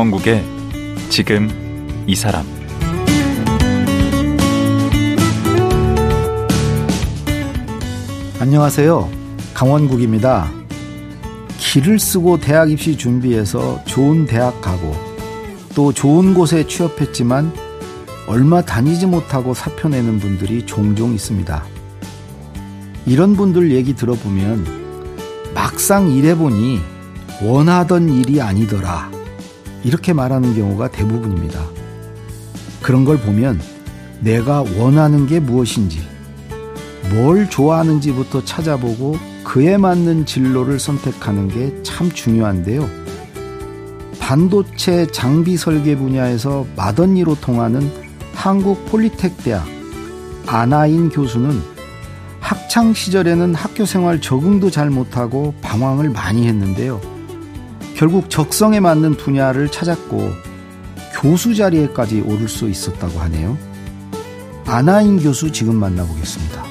강원국의 지금 이 사람 안녕하세요. 강원국입니다. 길을 쓰고 대학 입시 준비해서 좋은 대학 가고 또 좋은 곳에 취업했지만 얼마 다니지 못하고 사표 내는 분들이 종종 있습니다. 이런 분들 얘기 들어보면 막상 일해보니 원하던 일이 아니더라. 이렇게 말하는 경우가 대부분입니다. 그런 걸 보면 내가 원하는 게 무엇인지, 뭘 좋아하는지부터 찾아보고 그에 맞는 진로를 선택하는 게 참 중요한데요. 반도체 장비 설계 분야에서 마던니로 통하는 한국 폴리텍 대학 아나인 교수는 학창 시절에는 학교 생활 적응도 잘 못하고 방황을 많이 했는데요. 결국 적성에 맞는 분야를 찾았고 교수 자리에까지 오를 수 있었다고 하네요. 아나인 교수 지금 만나보겠습니다.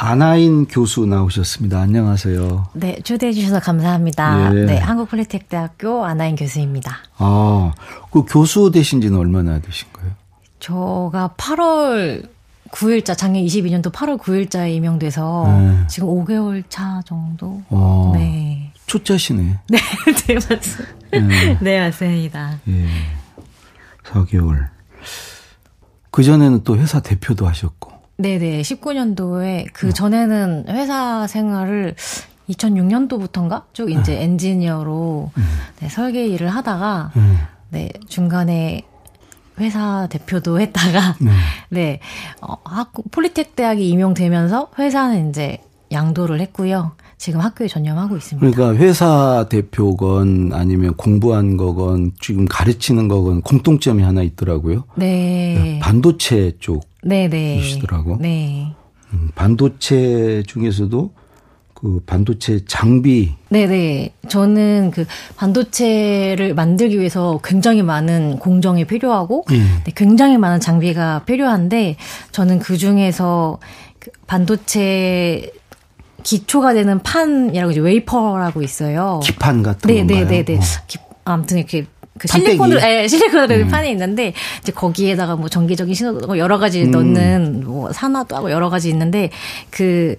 아나인 교수 나오셨습니다. 안녕하세요. 네, 초대해 주셔서 감사합니다. 예. 네, 한국폴리텍대학교 아나인 교수입니다. 아, 그 교수 되신 지는 얼마나 되신 거예요? 저가 8월 9일자, 작년 22년도 8월 9일자에 임용돼서 네. 지금 5개월 차 정도? 어, 네. 초짜시네. 네, 네, 맞습니다. 네. 네, 맞습니다. 예. 4개월. 그 전에는 또 회사 대표도 하셨고. 네네. 19년도에 그 어. 전에는 회사 생활을 2006년도부터인가 쭉 이제 네. 엔지니어로 음. 네, 설계 일을 하다가 음. 네 중간에 회사 대표도 했다가 네, 네 어, 학 폴리텍 대학이 임용되면서 회사는 이제 양도를 했고요. 지금 학교에 전념하고 있습니다. 그러니까 회사 대표건 아니면 공부한 거건 지금 가르치는 거건 공통점이 하나 있더라고요. 네. 네 반도체 쪽 네네. 네. 음, 반도체 중에서도 그 반도체 장비. 네네. 저는 그 반도체를 만들기 위해서 굉장히 많은 공정이 필요하고, 예. 네, 굉장히 많은 장비가 필요한데, 저는 그 중에서 그 반도체 기초가 되는 판이라고 이제 웨이퍼라고 있어요. 기판 같은 네, 건가요? 네네네. 어. 아무튼 이렇게 그 실리콘으로, 예, 실리콘으로 음. 판이 있는데, 이제 거기에다가 뭐 전기적인 신호도 뭐 여러 가지 음. 넣는 뭐 산화도 하고 여러 가지 있는데, 그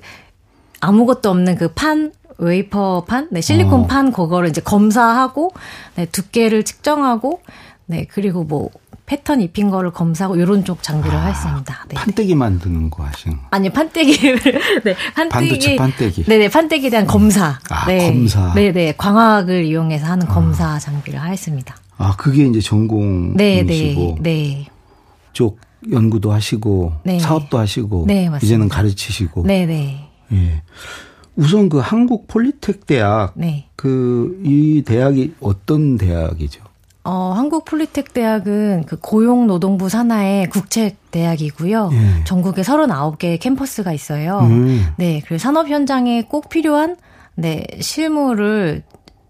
아무것도 없는 그 판, 웨이퍼 판, 네, 실리콘 어. 판 그거를 이제 검사하고, 네, 두께를 측정하고, 네, 그리고 뭐 패턴 입힌 거를 검사하고 이런 쪽 장비를 아, 했습니다. 네. 판때기 만드는 거 하시는 아니 판때기를 네 판때기 반도체 판때기 네 네 판때기에 대한 검사 아 네. 검사 네 네 광학을 이용해서 하는 검사 아. 장비를 하였습니다. 아 그게 이제 전공이시고 네, 네, 네. 쪽 연구도 하시고 네. 사업도 하시고 네, 이제는 가르치시고 네네 네. 예. 우선 그 한국 폴리텍 대학 네. 그 이 대학이 어떤 대학이죠? 어, 한국 폴리텍 대학은 그 고용노동부 산하의 국책 대학이고요. 예. 전국에 39개 캠퍼스가 있어요. 음. 네, 그리고 산업 현장에 꼭 필요한 네, 실무를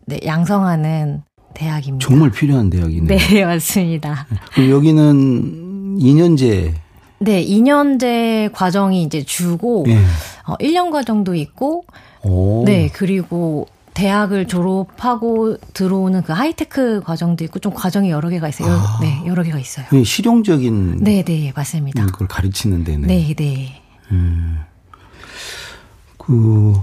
네, 양성하는 대학입니다. 정말 필요한 대학이네요. 네, 맞습니다. 그럼 여기는 2년제 네, 2년제 과정이 이제 주고 예. 어, 1년 과정도 있고 오. 네, 그리고 대학을 졸업하고 들어오는 그 하이테크 과정도 있고 좀 과정이 여러 개가 있어요. 아. 네, 여러 개가 있어요. 네, 실용적인 네, 네, 맞습니다. 걸 가르치는 데는 네, 네. 음. 그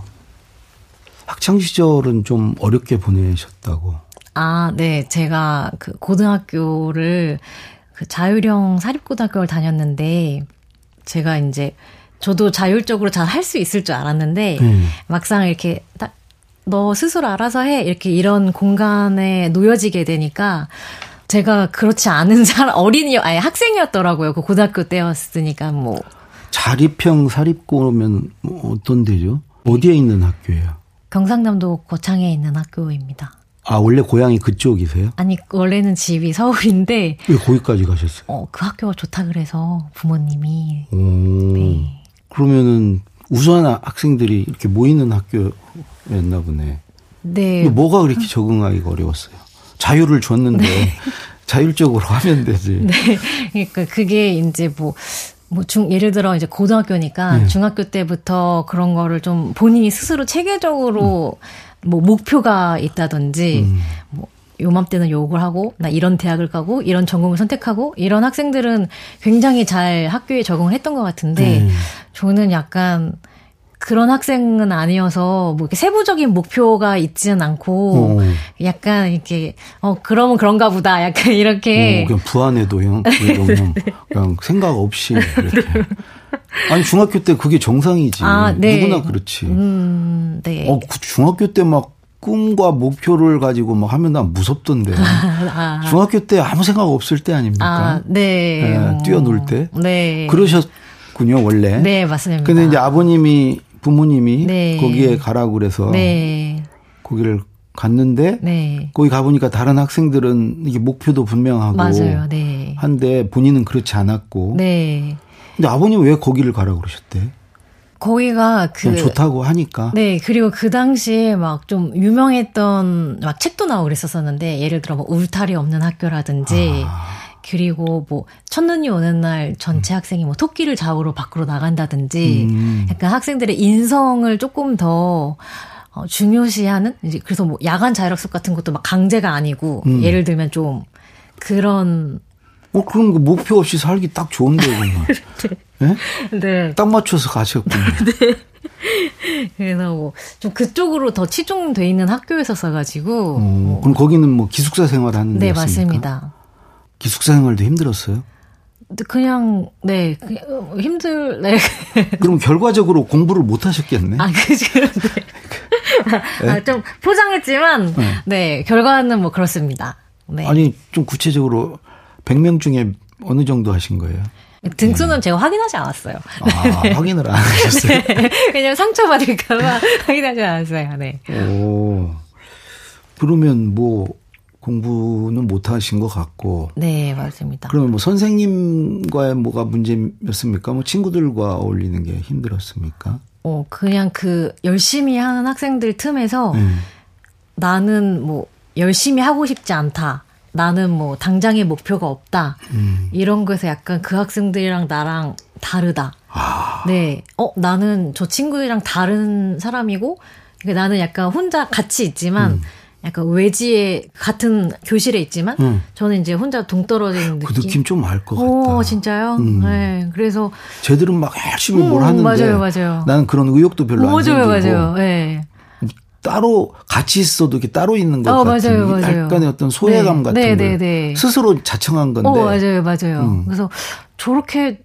학창 시절은 좀 어렵게 보내셨다고. 아, 네. 제가 그 고등학교를 그 자율형 사립고등학교를 다녔는데 제가 이제 저도 자율적으로 잘 할 수 있을 줄 알았는데 음. 막상 이렇게 딱 너 스스로 알아서 해. 이렇게 이런 공간에 놓여지게 되니까 제가 그렇지 않은 사람, 어린이, 아니 학생이었더라고요. 그 고등학교 때였으니까 뭐. 자립형 사립고면 뭐 어떤 데죠? 어디에 있는 학교예요? 경상남도 거창에 있는 학교입니다. 아, 원래 고향이 그쪽이세요? 아니, 원래는 집이 서울인데. 왜 거기까지 가셨어요? 어, 그 학교가 좋다 그래서 부모님이. 오. 네. 그러면은 우수한 학생들이 이렇게 모이는 학교 였나 보네. 네. 뭐가 그렇게 적응하기가 어려웠어요? 자유를 줬는데 네. 자율적으로 하면 되지. 네. 그러니까 그게 이제 뭐, 뭐 중, 예를 들어 이제 고등학교니까 네. 중학교 때부터 그런 거를 좀 본인이 스스로 체계적으로 음. 뭐 목표가 있다든지 음. 뭐 요맘때는 요걸 하고 나 이런 대학을 가고 이런 전공을 선택하고 이런 학생들은 굉장히 잘 학교에 적응을 했던 것 같은데 음. 저는 약간 그런 학생은 아니어서 뭐 이렇게 세부적인 목표가 있지는 않고 어. 약간 이렇게 어 그러면 그런가 보다 약간 이렇게 어, 그냥 부안해도 형 그냥, 네. 그냥 생각 없이 이렇게 아니 중학교 때 그게 정상이지 아, 네. 누구나 그렇지 음, 네. 어 그 중학교 때 막 꿈과 목표를 가지고 막 하면 난 무섭던데 아. 중학교 때 아무 생각 없을 때 아닙니까? 아, 네. 네 뛰어놀 때. 네. 그러셨군요 원래. 네 맞습니다. 근데 이제 아버님이 부모님이 네. 거기에 가라고 그래서 네. 거기를 갔는데 네. 거기 가보니까 다른 학생들은 이게 목표도 분명하고 맞아요. 네. 한데 본인은 그렇지 않았고. 네. 근데 아버님 왜 거기를 가라고 그러셨대? 거기가 그 좋다고 하니까. 네, 그리고 그 당시에 막 좀 유명했던 막 책도 나오고 그랬었었는데 예를 들어 뭐 울타리 없는 학교라든지 아. 그리고 뭐 첫눈이 오는 날 전체 음. 학생이 뭐 토끼를 잡으러 밖으로 나간다든지 음. 약간 학생들의 인성을 조금 더 어, 중요시하는 이제 그래서 뭐 야간 자율학습 같은 것도 막 강제가 아니고 음. 예를 들면 좀 그런 어 그럼 그 목표 없이 살기 딱 좋은데 정말. 네. 네? 네. 딱 맞춰서 가셨군요. 네. 그래서 뭐 좀 그쪽으로 더 치중돼 있는 학교에서 가지고 어, 그럼 거기는 뭐 기숙사 생활 하는 네, 맞습니다. 기숙사 생활도 힘들었어요? 그냥 네 그, 힘들 네. 그럼 결과적으로 공부를 못 하셨겠네. 아 그죠. 네. 아, 좀 포장했지만 네. 네. 결과는 뭐 그렇습니다. 네. 아니 좀 구체적으로 100명 중에 어느 정도 하신 거예요? 등수는 네. 제가 확인하지 않았어요. 아, 네. 확인을 안 하셨어요? 네. 그냥 상처받을까봐 확인하지 않았어요. 네. 오. 그러면 뭐 공부는 못 하신 것 같고. 네, 맞습니다. 그러면 뭐 선생님과의 뭐가 문제였습니까? 뭐 친구들과 어울리는 게 힘들었습니까? 어, 그냥 그 열심히 하는 학생들 틈에서 네. 나는 뭐 열심히 하고 싶지 않다. 나는 뭐 당장의 목표가 없다. 음. 이런 거에서 약간 그 학생들이랑 나랑 다르다. 아. 네. 어, 나는 저 친구들이랑 다른 사람이고, 그러니까 나는 약간 혼자 같이 있지만, 음. 약간 외지에 같은 교실에 있지만 음. 저는 이제 혼자 동떨어진 느낌. 그 느낌 좀 알 것 같다. 오, 진짜요? 음. 네. 그래서 쟤들은 막 열심히 뭘 음, 하는데 맞아요, 맞아요. 나는 그런 의욕도 별로 오, 안 맞아요, 생기고. 맞아요. 네. 따로 같이 있어도 이렇게 따로 있는 것 어, 같은 맞아요, 맞아요. 약간의 어떤 소외감 네. 같은 네, 네, 네. 스스로 자청한 건데. 어, 맞아요, 맞아요. 음. 그래서 저렇게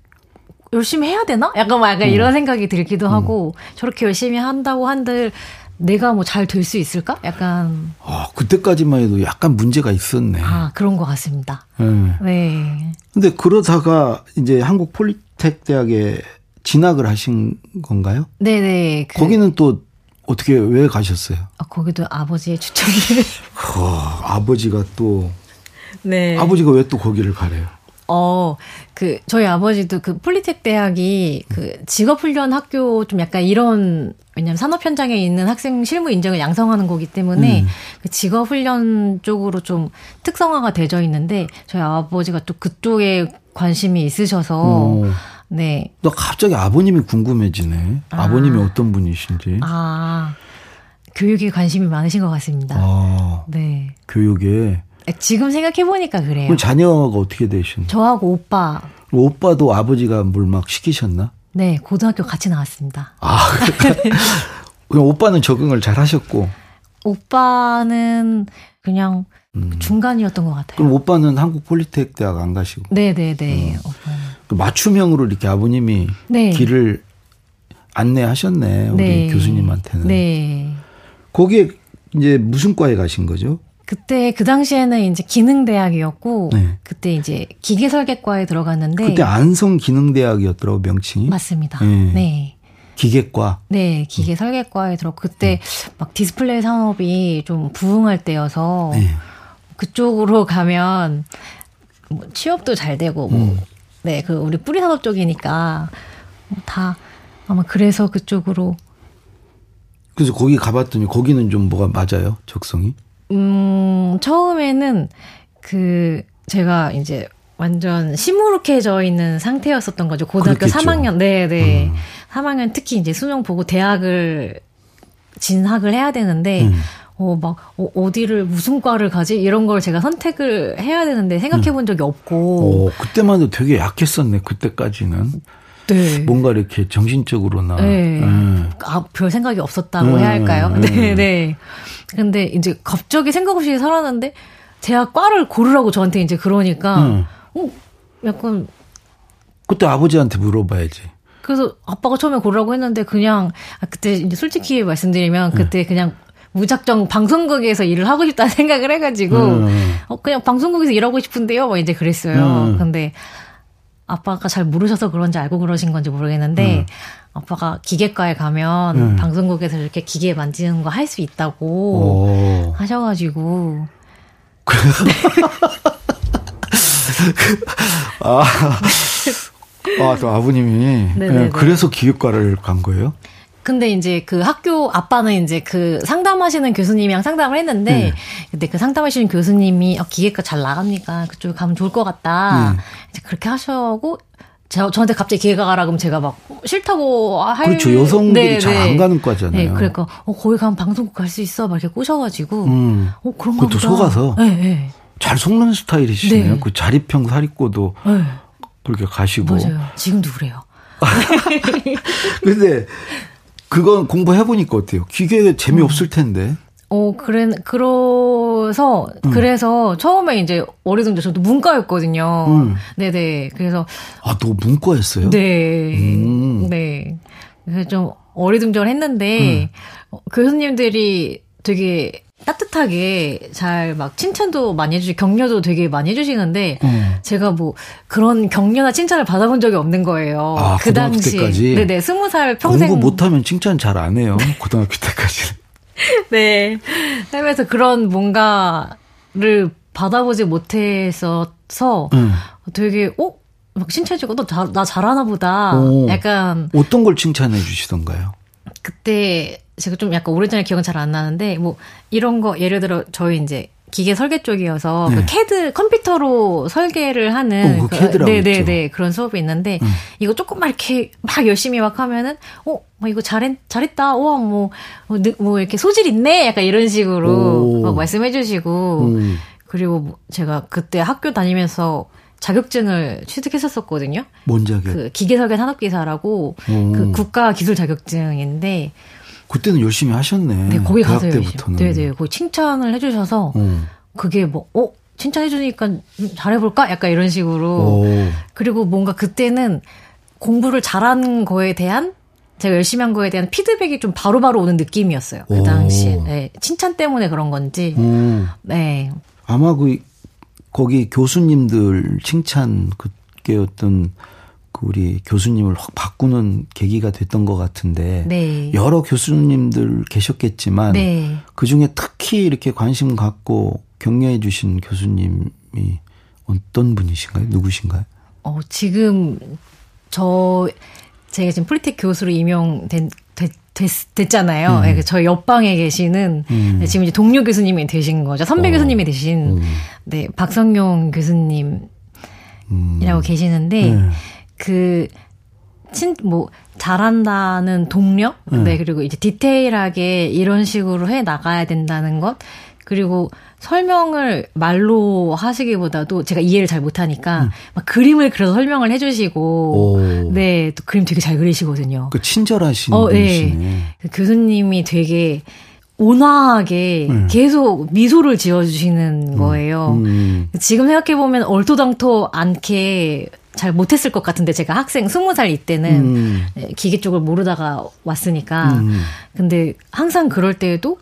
열심히 해야 되나? 약간 막 약간 음. 이런 생각이 들기도 하고 저렇게 열심히 한다고 한들 내가 뭐 잘 될 수 있을까? 약간. 아, 그때까지만 해도 약간 문제가 있었네. 아, 그런 것 같습니다. 네. 네. 근데 그러다가 이제 한국 폴리텍 대학에 진학을 하신 건가요? 네네. 그... 거기는 또 어떻게 왜 가셨어요? 아, 거기도 아버지의 추천이. 그, 아버지가 또. 네. 아버지가 왜 또 거기를 가래요? 어, 그, 저희 아버지도 그 폴리텍 대학이 그 직업훈련 학교 좀 약간 이런, 왜냐면 산업 현장에 있는 학생 실무 인정을 양성하는 거기 때문에 음. 그 직업훈련 쪽으로 좀 특성화가 되어 있는데 저희 아버지가 또 그쪽에 관심이 있으셔서 오. 네. 나 갑자기 아버님이 궁금해지네. 아. 버님이 어떤 분이신지. 아. 교육에 관심이 많으신 것 같습니다. 아. 네. 교육에. 지금 생각해 보니까 그래요. 그럼 자녀가 어떻게 되신? 저하고 오빠. 오빠도 아버지가 뭘 막 시키셨나? 네, 고등학교 같이 나왔습니다. 아, 그러니까 오빠는 적응을 잘 하셨고. 오빠는 그냥 음. 중간이었던 것 같아요. 그럼 오빠는 한국 폴리텍 대학 안 가시고? 네네네. 네, 음. 그 맞춤형으로 이렇게 아버님이 네. 길을 안내하셨네 우리 네. 교수님한테는. 네. 거기에 이제 무슨 과에 가신 거죠? 그때 그 당시에는 이제 기능대학이었고 네. 그때 이제 기계설계과에 들어갔는데 그때 안성 기능대학이었더라고 명칭이 맞습니다. 네. 네. 기계과. 네, 기계설계과에 들어 그때 음. 막 디스플레이 산업이 좀 부흥할 때여서 네. 그쪽으로 가면 뭐 취업도 잘 되고 뭐 음. 네, 그 우리 뿌리 산업 쪽이니까 다 아마 그래서 그쪽으로 그래서 거기 가봤더니 거기는 좀 뭐가 맞아요 적성이? 음, 처음에는 그 제가 이제 완전 시무룩해져 있는 상태였었던 거죠. 고등학교 그렇겠죠. 3학년, 네, 네. 음. 3학년 특히 이제 수능 보고 대학을 진학을 해야 되는데, 음. 어, 막, 어, 디를 무슨 과를 가지? 이런 걸 제가 선택을 해야 되는데 생각해 본 적이 없고. 어, 그때만 해도 되게 약했었네, 그때까지는. 네. 뭔가 이렇게 정신적으로나. 네. 네. 아, 별 생각이 없었다고 해야 할까요? 네. 네, 네. 근데 이제 갑자기 생각 없이 살았는데, 대학 과를 고르라고 저한테 이제 그러니까, 음. 어, 약간. 그때 아버지한테 물어봐야지. 그래서 아빠가 처음에 고르라고 했는데 그냥 아, 그때 이제 솔직히 말씀드리면 그때 그냥 무작정 방송국에서 일을 하고 싶다는 생각을 해가지고 음. 어, 그냥 방송국에서 일하고 싶은데요, 뭐 이제 그랬어요. 음. 근데 아빠가 잘 모르셔서 그런지 알고 그러신 건지 모르겠는데 음. 아빠가 기계과에 가면 음. 방송국에서 이렇게 기계 만지는 거 할 수 있다고 오. 하셔가지고. 아, 아, 또 아버님이. 네, 그래서 기계과를 간 거예요? 근데 이제 그 학교 아빠는 이제 그 상담하시는 교수님이랑 상담을 했는데 네. 근데 그 상담하시는 교수님이 어, 기계과 잘 나갑니까? 그쪽 가면 좋을 것 같다. 네. 이제 그렇게 하셔고 저, 저한테 갑자기 기계가 가라 그러면 제가 막 싫다고 할 그렇죠 여성들이 네, 잘안 네. 가는 과잖아요. 네, 그러니까 어 거기 가면 방송국 갈 수 있어 막 이렇게 꼬셔가지고 음. 어 그런가 보다. 속아서 네, 네. 잘 속는 스타일이시네요. 네. 그 자립형 사립고도 네. 그렇게 가시고 맞아요. 지금도 그래요. 근데 그건 공부해보니까 어때요? 기계 재미없을 음. 텐데. 어, 그래, 그래서, 음. 그래서 처음에 이제 어리둥절 저도 문과였거든요. 음. 네네. 그래서. 아, 너 문과였어요? 네. 음. 네. 그래서 좀 어리둥절 했는데, 음. 교수님들이 되게 따뜻하게 잘 막 칭찬도 많이 해주시, 격려도 되게 많이 해주시는데, 음. 제가 뭐 그런 격려나 칭찬을 받아본 적이 없는 거예요. 아, 그 당시. 때까지? 네네, 스무 살 평생. 공부 못하면 칭찬 잘 안 해요. 고등학교 때까지. 네. 살면서 그런 뭔가를 받아보지 못했어서 음. 되게, 어? 막 칭찬해주고, 너나 잘하나 보다. 오. 약간. 어떤 걸 칭찬해 주시던가요? 그때 제가 좀 약간 오래전에 기억은 잘 안 나는데 뭐 이런 거 예를 들어 저희 이제 기계 설계 쪽이어서 그 네. 그 캐드 컴퓨터로 설계를 하는 어, 그 캐드라고 네네네 네, 그런 수업이 있는데 음. 이거 조금만 이렇게 막 열심히 막 하면은 어 뭐 이거 잘했 잘했다 우와 뭐뭐 뭐 이렇게 소질 있네 약간 이런 식으로 막 말씀해주시고 음. 그리고 뭐 제가 그때 학교 다니면서 자격증을 취득했었거든요. 뭔 자격? 그 기계 설계 산업기사라고 오. 그 국가 기술 자격증인데 그때는 열심히 하셨네. 네, 거기 가서 때부터는. 네, 네. 거기 칭찬을 해주셔서 어. 그게 뭐, 어, 칭찬해주니까 잘해볼까? 약간 이런 식으로. 오. 그리고 뭔가 그때는 공부를 잘한 거에 대한 제가 열심히 한 거에 대한 피드백이 좀 바로바로 바로 오는 느낌이었어요. 그 당시에. 네, 칭찬 때문에 그런 건지. 오. 네. 아마 그 거기 교수님들 칭찬 그게 어떤 그 우리 교수님을 확 바꾸는 계기가 됐던 것 같은데 네. 여러 교수님들 계셨겠지만 네. 그 중에 특히 이렇게 관심 갖고 격려해 주신 교수님이 어떤 분이신가요? 누구신가요? 어, 지금 저 제가 지금 프리텍 교수로 임용된 됐, 잖아요 음. 네, 저 옆방에 계시는 음. 지금 이제 동료 교수님이 되신 거죠. 선배 어. 교수님이 되신 음. 네 박성용 교수님 이라고 음. 계시는데 네. 그, 친, 뭐, 잘한다는 동력? 음. 네, 그리고 이제 디테일하게 이런 식으로 해 나가야 된다는 것. 그리고 설명을 말로 하시기보다도 제가 이해를 잘 못하니까 음. 막 그림을 그려서 설명을 해주시고 오. 네, 또 그림 되게 잘 그리시거든요. 그 친절하신 어, 분이시네. 네. 그 교수님이 되게 온화하게 음. 계속 미소를 지어주시는 음. 거예요. 음. 지금 생각해보면 얼토당토 않게 잘 못했을 것 같은데 제가 학생 스무 살 이때는 음. 네, 기계 쪽을 모르다가 왔으니까 음. 근데 항상 그럴 때에도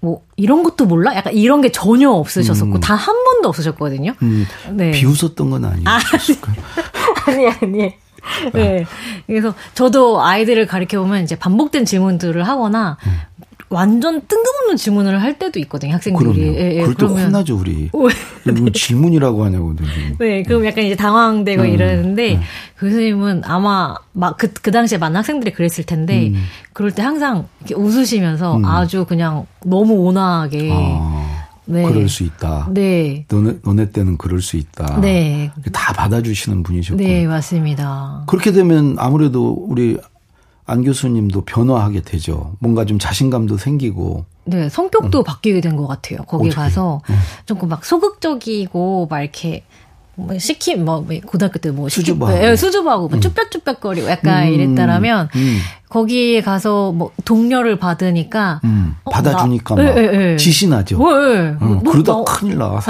뭐 이런 것도 몰라? 약간 이런 게 전혀 없으셨었고 음. 단한 번도 없으셨거든요. 음. 네. 비웃었던 건 아니었을까요? 아니 아니. 네. 그래서 저도 아이들을 가르쳐 보면 이제 반복된 질문들을 하거나 음. 완전 뜬금없는 질문을 할 때도 있거든요, 학생들이. 예, 예, 그럴 때 혼나죠, 우리. 뭐 질문이라고 하냐고. 네, 그럼 약간 이제 당황되고 음, 이러는데, 음. 교수님은 아마 막 그, 그 당시에 많은 학생들이 그랬을 텐데, 음. 그럴 때 항상 이렇게 웃으시면서 음. 아주 그냥 너무 온화하게, 아. 네. 그럴 수 있다. 네. 너네, 너네 때는 그럴 수 있다. 네. 다 받아주시는 분이셨고. 네, 맞습니다. 그렇게 되면 아무래도 우리 안 교수님도 변화하게 되죠. 뭔가 좀 자신감도 생기고. 네, 성격도 음. 바뀌게 된 것 같아요. 거기 어떻게? 가서 음. 조금 막 소극적이고 막 이렇게 뭐 시키 뭐 고등학교 때 뭐 수줍어하고 네, 수줍어하고 뭐 음. 쭈뼛쭈뼛거리고 약간 음, 이랬다라면 음. 거기에 가서 뭐 동료를 받으니까 음. 어, 받아주니까 나, 막 네, 네, 지신하죠. 네, 어, 그러다 나, 큰일 나.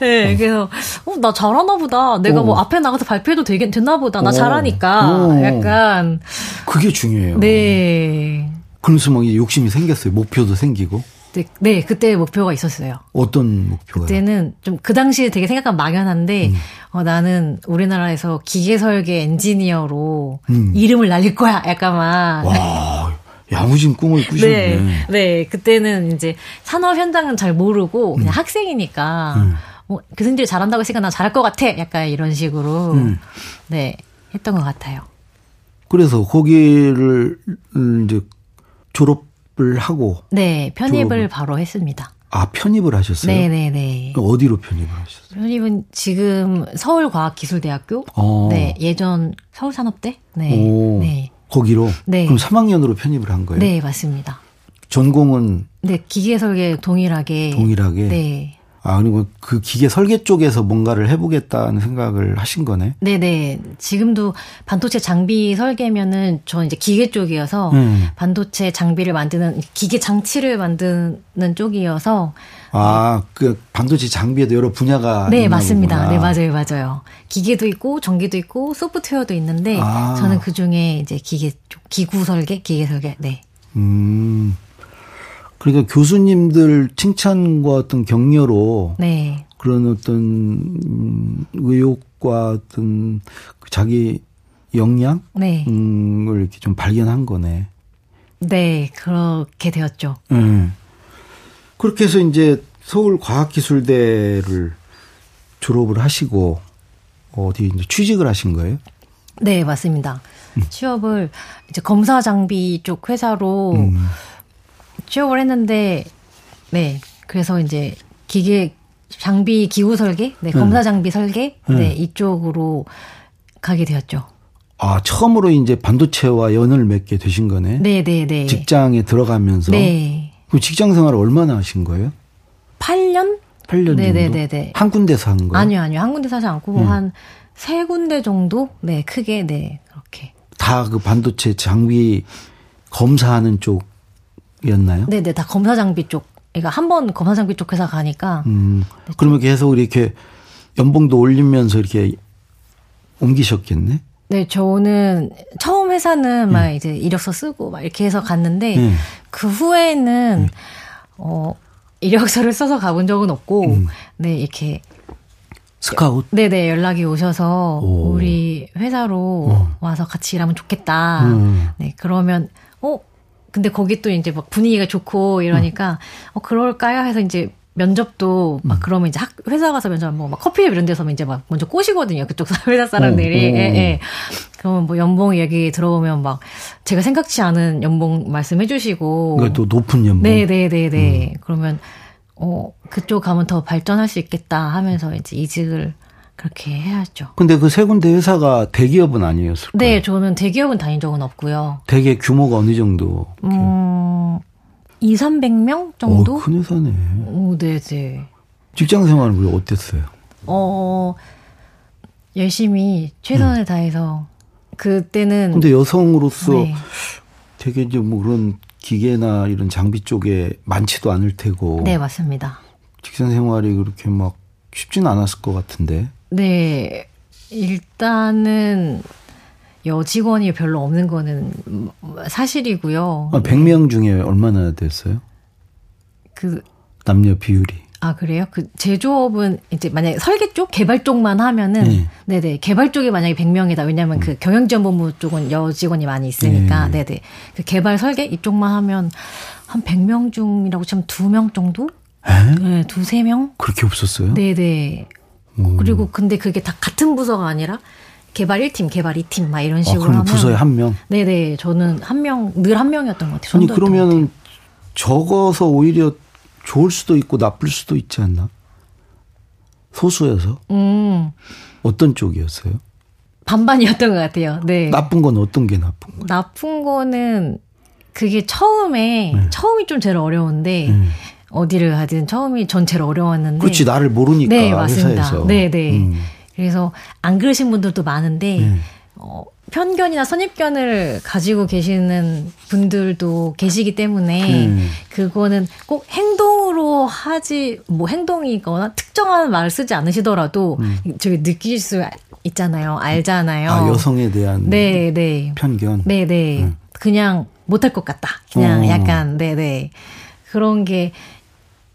네, 그래서 어, 나 잘하나 보다. 내가 어. 뭐 앞에 나가서 발표해도 되겠 됐나 보다. 나 어. 잘하니까. 어. 약간 그게 중요해요. 네. 그러면서 막 욕심이 생겼어요. 목표도 생기고. 네, 네, 그때 목표가 있었어요. 어떤 목표가? 그때는 좀 그 당시에 되게 생각한 막연한데, 음. 어, 나는 우리나라에서 기계 설계 엔지니어로 음. 이름을 날릴 거야. 약간 막. 와, 야무진 꿈을 꾸셨네. 네, 네, 그때는 이제 산업 현장은 잘 모르고 그냥 음. 학생이니까. 음. 뭐 교수님들이 잘한다고 했으니까 나 잘할 것 같아. 약간 이런 식으로 음. 네 했던 것 같아요. 그래서 거기를 음, 이제 졸업을 하고 네 편입을 졸업을. 바로 했습니다. 아 편입을 하셨어요? 네네네. 어디로 편입을 하셨어요? 편입은 지금 서울과학기술대학교. 어. 네 예전 서울산업대. 네. 오. 네. 거기로. 네. 그럼 3학년으로 편입을 한 거예요? 네 맞습니다. 전공은 네 기계설계 동일하게. 동일하게. 네. 아, 그리고 그 기계 설계 쪽에서 뭔가를 해보겠다는 생각을 하신 거네? 네네. 지금도 반도체 장비 설계면은 저 이제 기계 쪽이어서 음. 반도체 장비를 만드는 기계 장치를 만드는 쪽이어서 아, 그 반도체 장비에도 여러 분야가 네, 맞습니다. 거구나. 네, 맞아요. 맞아요. 기계도 있고 전기도 있고 소프트웨어도 있는데 아. 저는 그 중에 이제 기계 쪽 기구 설계, 기계 설계. 네. 음. 그러니까 교수님들 칭찬과 어떤 격려로 네. 그런 어떤 음, 의욕과 어떤 그 자기 역량을 네. 음, 이렇게 좀 발견한 거네. 네, 그렇게 되었죠. 네. 그렇게 해서 이제 서울과학기술대를 졸업을 하시고 어디 이제 취직을 하신 거예요? 네, 맞습니다. 음. 취업을 이제 검사 장비 쪽 회사로 음. 취업을 했는데 네 그래서 이제 기계 장비 기구 설계, 네 검사 장비 설계, 네, 네 이쪽으로 가게 되었죠. 아 처음으로 이제 반도체와 연을 맺게 되신 거네. 네네네. 네, 네. 직장에 들어가면서. 네. 그 직장 생활 을 얼마나 하신 거예요? 8년? 8년 네네네네. 정도? 한 군데서 한 거예요? 아니요, 아니요. 한 군데 사지 않고 음. 한세 군데 정도? 네, 크게 네 그렇게. 다 그 반도체 장비 검사하는 쪽 였나요? 네네, 다 검사 장비 쪽. 그러니까 한 번 검사 장비 쪽 회사 가니까. 음, 네, 그러면 계속 이렇게 연봉도 올리면서 이렇게 옮기셨겠네? 네, 저는 처음 회사는 음. 막 이제 이력서 쓰고 막 이렇게 해서 갔는데 음. 그 후에는 음. 어 이력서를 써서 가본 적은 없고 음. 네 이렇게 스카웃? 네네 연락이 오셔서 오. 우리 회사로 어. 와서 같이 일하면 좋겠다. 음. 네 그러면 어 근데 거기 또 이제 막 분위기가 좋고 이러니까 음. 어 그럴까요 해서 이제 면접도 막 음. 그러면 이제 학 회사 가서 면접 뭐 막 커피숍 이런 데서 이제 막 먼저 꼬시거든요 그쪽 회사 사람들이 어, 어. 예, 예. 그러면 뭐 연봉 얘기 들어오면 막 제가 생각지 않은 연봉 말씀해 주시고 그러니까 또 높은 연봉 네네네네 네, 네, 네. 음. 그러면 어 그쪽 가면 더 발전할 수 있겠다 하면서 이제 이직을 그렇게 해야죠. 근데 그 세 군데 회사가 대기업은 아니었을까요? 네, 저는 대기업은 다닌 적은 없고요. 대개 규모가 어느 정도? 음, 2, 300명 정도? 어, 큰 회사네. 오, 네, 네. 직장 생활은 어땠어요? 어, 열심히 최선을 음. 다해서 그때는 근데 여성으로서 네. 되게 이제 뭐 그런 기계나 이런 장비 쪽에 많지도 않을 테고. 네, 맞습니다. 직장 생활이 그렇게 막 쉽지는 않았을 것 같은데. 네. 일단은 여직원이 별로 없는 거는 사실이고요. 아, 100명 중에 얼마나 됐어요? 그 남녀 비율이. 아, 그래요? 그 제조업은 이제 만약에 설계 쪽, 개발 쪽만 하면은 네. 네네. 개발 쪽이 만약에 100명이다. 왜냐면 음. 그 경영지원본부 쪽은 여직원이 많이 있으니까. 네. 네네. 그 개발 설계 이쪽만 하면 한 100명 중이라고 치면 2명 정도? 에? 네, 두세 명? 그렇게 없었어요? 네네. 오. 그리고 근데 그게 다 같은 부서가 아니라 개발 1팀, 개발 2팀 막 이런 아, 식으로 아, 그럼 하면 부서에 한 명? 네 네. 저는 한 명, 늘 한 명이었던 것 같아요. 아니 그러면 적어서 오히려 좋을 수도 있고 나쁠 수도 있지 않나? 소수여서? 음. 어떤 쪽이었어요? 반반이었던 것 같아요. 네. 나쁜 건 어떤 게 나쁜 거예요? 나쁜 거는 그게 처음에 네. 처음이 좀 제일 어려운데 음. 어디를 가든 처음이 전 제일 어려웠는데 그렇지 나를 모르니까 네 맞습니다. 회사에서. 네 네. 음. 그래서 안 그러신 분들도 많은데 네. 어, 편견이나 선입견을 가지고 계시는 분들도 계시기 때문에 음. 그거는 꼭 행동으로 하지 뭐 행동이거나 특정한 말을 쓰지 않으시더라도 음. 저기 느낄 수 있잖아요. 알잖아요. 아, 여성에 대한 네, 네. 편견. 네, 네. 음. 그냥 못할 것 같다. 그냥 어. 약간 네, 네. 그런 게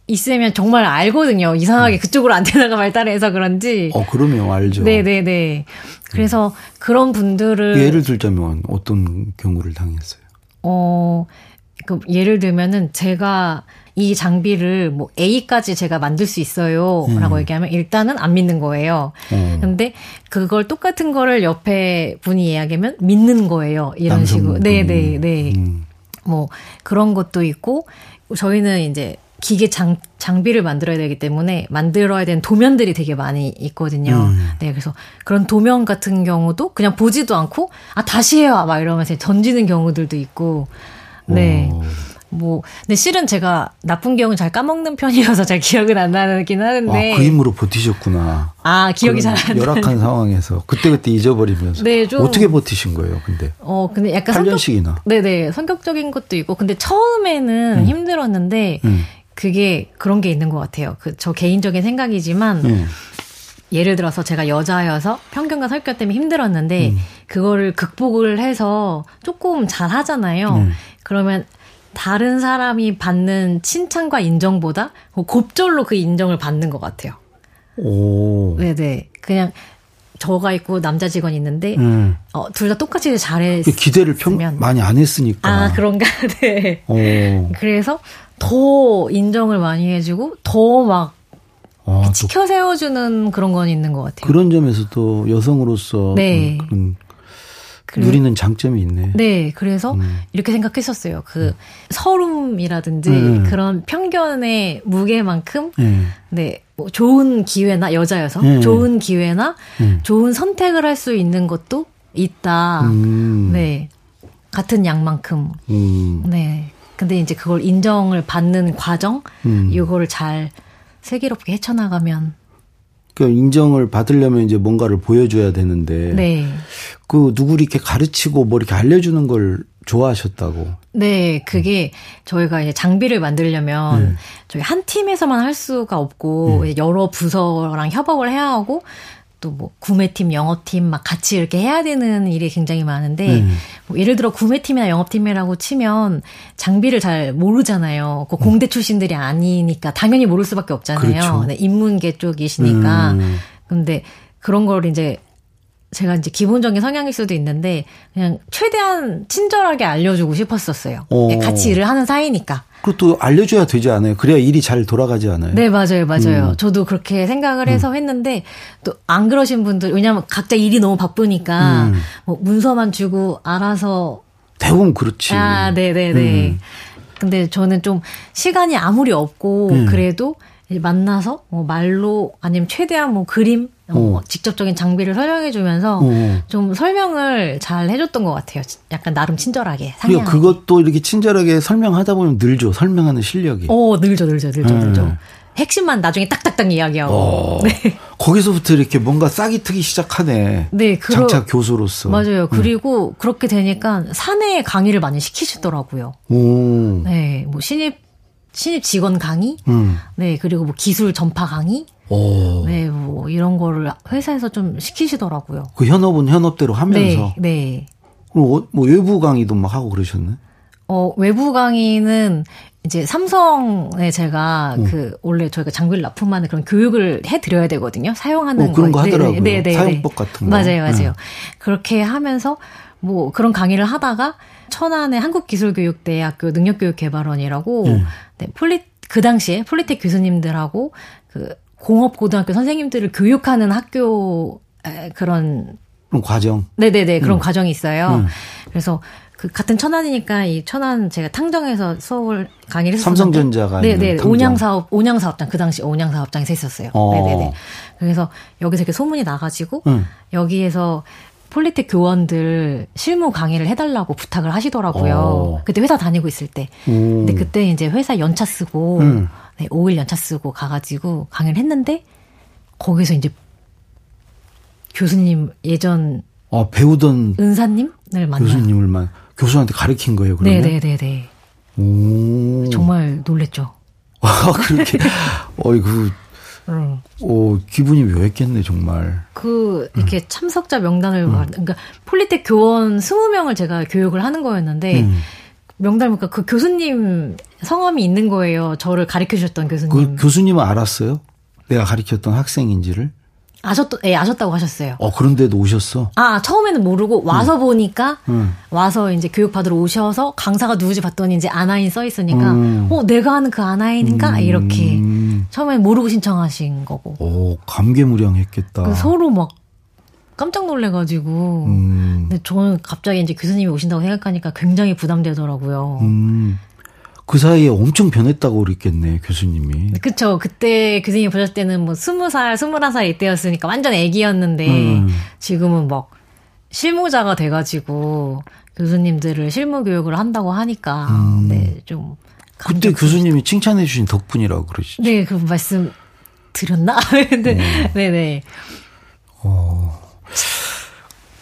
있으면 정말 알거든요. 이상하게 음. 그쪽으로 안테나가 발달해서 그런지. 어, 그러면 알죠. 네네네. 그래서 음. 그런 분들을. 예를 들자면 어떤 경우를 당했어요? 어, 그 예를 들면은 제가 이 장비를 뭐 A까지 제가 만들 수 있어요. 음. 라고 얘기하면 일단은 안 믿는 거예요. 음. 근데 그걸 똑같은 거를 옆에 분이 이야기하면 믿는 거예요. 이런 식으로. 네네네. 네. 음. 뭐 그런 것도 있고 저희는 이제 기계 장, 장비를 만들어야 되기 때문에 만들어야 되는 도면들이 되게 많이 있거든요. 음. 네, 그래서 그런 도면 같은 경우도 그냥 보지도 않고 아 다시 해요 막 이러면서 던지는 경우들도 있고, 네. 오. 뭐, 근데 실은 제가 나쁜 기억은 잘 까먹는 편이어서 잘 기억은 안 나긴 하는데. 아, 그 힘으로 버티셨구나. 아, 기억이 잘 안 나. 열악한 상황에서 그때그때 잊어버리면서. 네, 좀. 어떻게 버티신 거예요, 근데? 어, 근데 약간. 8년씩이나. 성격, 네네. 성격적인 것도 있고. 근데 처음에는 음. 힘들었는데, 음. 그게 그런 게 있는 것 같아요. 그 저 개인적인 생각이지만 음. 예를 들어서 제가 여자여서 편견과 설교 때문에 힘들었는데 음. 그거를 극복을 해서 조금 잘 하잖아요. 음. 그러면 다른 사람이 받는 칭찬과 인정보다 곱절로 그 인정을 받는 것 같아요. 오. 네네. 그냥 저가 있고 남자 직원이 있는데 음. 어, 둘 다 똑같이 잘했으면 기대를 평, 많이 안 했으니까. 아 그런가. 네. 오. 그래서 더 인정을 많이 해주고 더막 아, 지켜 세워주는 그런 건 있는 것 같아요. 그런 점에서 또 여성으로서 네. 그런 그래, 누리는 장점이 있네. 네, 그래서 음. 이렇게 생각했었어요. 그 음. 서름이라든지 음. 그런 편견의 무게만큼 음. 네, 뭐 좋은 기회나 여자여서 음. 좋은 기회나 음. 좋은 선택을 할 수 있는 것도 있다. 네, 같은 양만큼. 네. 근데 이제 그걸 인정을 받는 과정, 음. 이거를 잘 슬기롭게 헤쳐나가면. 그 인정을 받으려면 이제 뭔가를 보여줘야 되는데. 네. 그 누구 이렇게 가르치고 뭐 이렇게 알려주는 걸 좋아하셨다고. 네, 그게 저희가 이제 장비를 만들려면 음. 저희 한 팀에서만 할 수가 없고 음. 여러 부서랑 협업을 해야 하고 또 뭐 구매팀, 영업팀 막 같이 이렇게 해야 되는 일이 굉장히 많은데 음. 뭐 예를 들어 구매팀이나 영업팀이라고 치면 장비를 잘 모르잖아요. 그 공대 출신들이 아니니까 당연히 모를 수밖에 없잖아요. 그렇죠. 네, 인문계 쪽이시니까. 음. 근데 그런 걸 이제 제가 이제 기본적인 성향일 수도 있는데 그냥 최대한 친절하게 알려주고 싶었었어요. 오. 네, 같이 일을 하는 사이니까. 그것도 알려줘야 되지 않아요? 그래야 일이 잘 돌아가지 않아요? 네, 맞아요, 맞아요. 음. 저도 그렇게 생각을 해서 음. 했는데 또 안 그러신 분들 왜냐하면 각자 일이 너무 바쁘니까 음. 뭐 문서만 주고 알아서 대부분 그렇지. 아, 네, 네, 네. 음. 근데 저는 좀 시간이 아무리 없고 음. 그래도 만나서 뭐 말로 아니면 최대한 뭐 그림 어, 어. 직접적인 장비를 설명해 주면서 어. 좀 설명을 잘 해줬던 것 같아요. 약간 나름 친절하게. 그리고 그것도 이렇게 친절하게 설명하다 보면 늘죠. 설명하는 실력이. 어, 늘죠, 늘죠, 늘죠, 네. 늘죠. 핵심만 나중에 딱딱딱 이야기하고. 어, 네. 거기서부터 이렇게 뭔가 싹이 트기 시작하네. 네, 그러, 장차 교수로서. 맞아요. 그리고 음. 그렇게 되니까 사내 강의를 많이 시키시더라고요. 오. 네, 뭐 신입 신입 직원 강의, 음. 네 그리고 뭐 기술 전파 강의, 오. 네, 뭐 이런 거를 회사에서 좀 시키시더라고요. 그 현업은 현업대로 하면서. 네. 네. 그럼 어, 뭐 외부 강의도 막 하고 그러셨네. 어, 외부 강의는 이제 삼성에 제가 음. 그 원래 저희가 장비를 납품하는 그런 교육을 해 드려야 되거든요. 사용하는 어, 그런 거, 거 하더라고요. 네, 네, 네, 사용법 같은 거. 맞아요, 맞아요. 음. 그렇게 하면서 뭐 그런 강의를 하다가 천안의 한국기술교육대학교 능력교육개발원이라고 음. 네, 폴리 그 당시에 폴리텍 교수님들하고 그 공업고등학교 선생님들을 교육하는 학교 그런 그런 과정. 네네네 그런 음. 과정이 있어요. 음. 그래서 그 같은 천안이니까 이 천안 제가 탕정에서 수업을 강의를 했었는데 삼성전자가 네네 탕정. 온양 사업 온양 사업장 그 당시 온양 사업장에서 했었어요. 어. 네네네. 그래서 여기서 이렇게 소문이 나가지고 응. 여기에서 폴리텍 교원들 실무 강의를 해달라고 부탁을 하시더라고요. 어. 그때 회사 다니고 있을 때. 오. 근데 그때 이제 회사 연차 쓰고 음. 네, 5일 연차 쓰고 가가지고 강의를 했는데 거기서 이제 교수님 예전 아, 배우던 은사님을 만나요. 교수님을 만 교수한테 가르친 거예요, 그러면? 네네네네. 오. 정말 놀랬죠. 아, 그렇게. 어이, 그, 응. 어, 기분이 묘했겠네, 정말. 그 이렇게 음. 참석자 명단을 말- 그러니까 폴리텍 교원 20명을 제가 교육을 하는 거였는데 음. 명단을 보니까 그 교수님 성함이 있는 거예요. 저를 가르쳐 주셨던 교수님. 그 교수님은 알았어요? 내가 가르쳤던 학생인지를? 아셨 예, 아셨다고 하셨어요. 어, 그런데도 오셨어? 아, 처음에는 모르고 와서 보니까 음. 와서 이제 교육 받으러 오셔서 강사가 누구지 봤더니 이제 아나인 써 있으니까 음. 어, 내가 하는 그 아나인인가 이렇게 음. 처음엔 모르고 신청하신 거고. 오, 감개무량 했겠다. 그 서로 막 깜짝 놀래 가지고 음. 근데 저는 갑자기 이제 교수님이 오신다고 생각하니까 굉장히 부담되더라고요. 음. 그 사이에 엄청 변했다고 그랬겠네, 교수님이. 그쵸. 그때 교수님이 보셨을 때는 뭐 스무 살, 스물한 살 이때였으니까 완전 애기였는데 음. 지금은 막 실무자가 돼가지고 교수님들을 실무 교육을 한다고 하니까 네, 좀. 음. 그때 교수님이 칭찬해 주신 덕분이라고 그러시죠. 네, 그 말씀 드렸나? 네, 네네.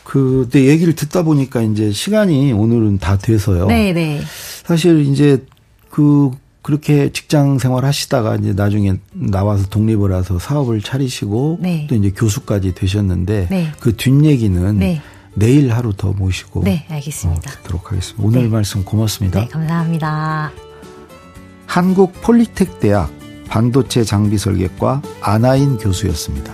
그때 얘기를 듣다 보니까 이제 시간이 오늘은 다 돼서요. 네네. 사실 이제 그 그렇게 직장 생활 하시다가 이제 나중에 나와서 독립을 해서 사업을 차리시고 네. 또 이제 교수까지 되셨는데 네. 그 뒷 얘기는 네. 내일 하루 더 모시고 네, 어, 알겠습니다. 듣도록 하겠습니다. 오늘 네. 말씀 고맙습니다. 네, 감사합니다. 한국 폴리텍 대학 반도체 장비 설계과 아나인 교수였습니다.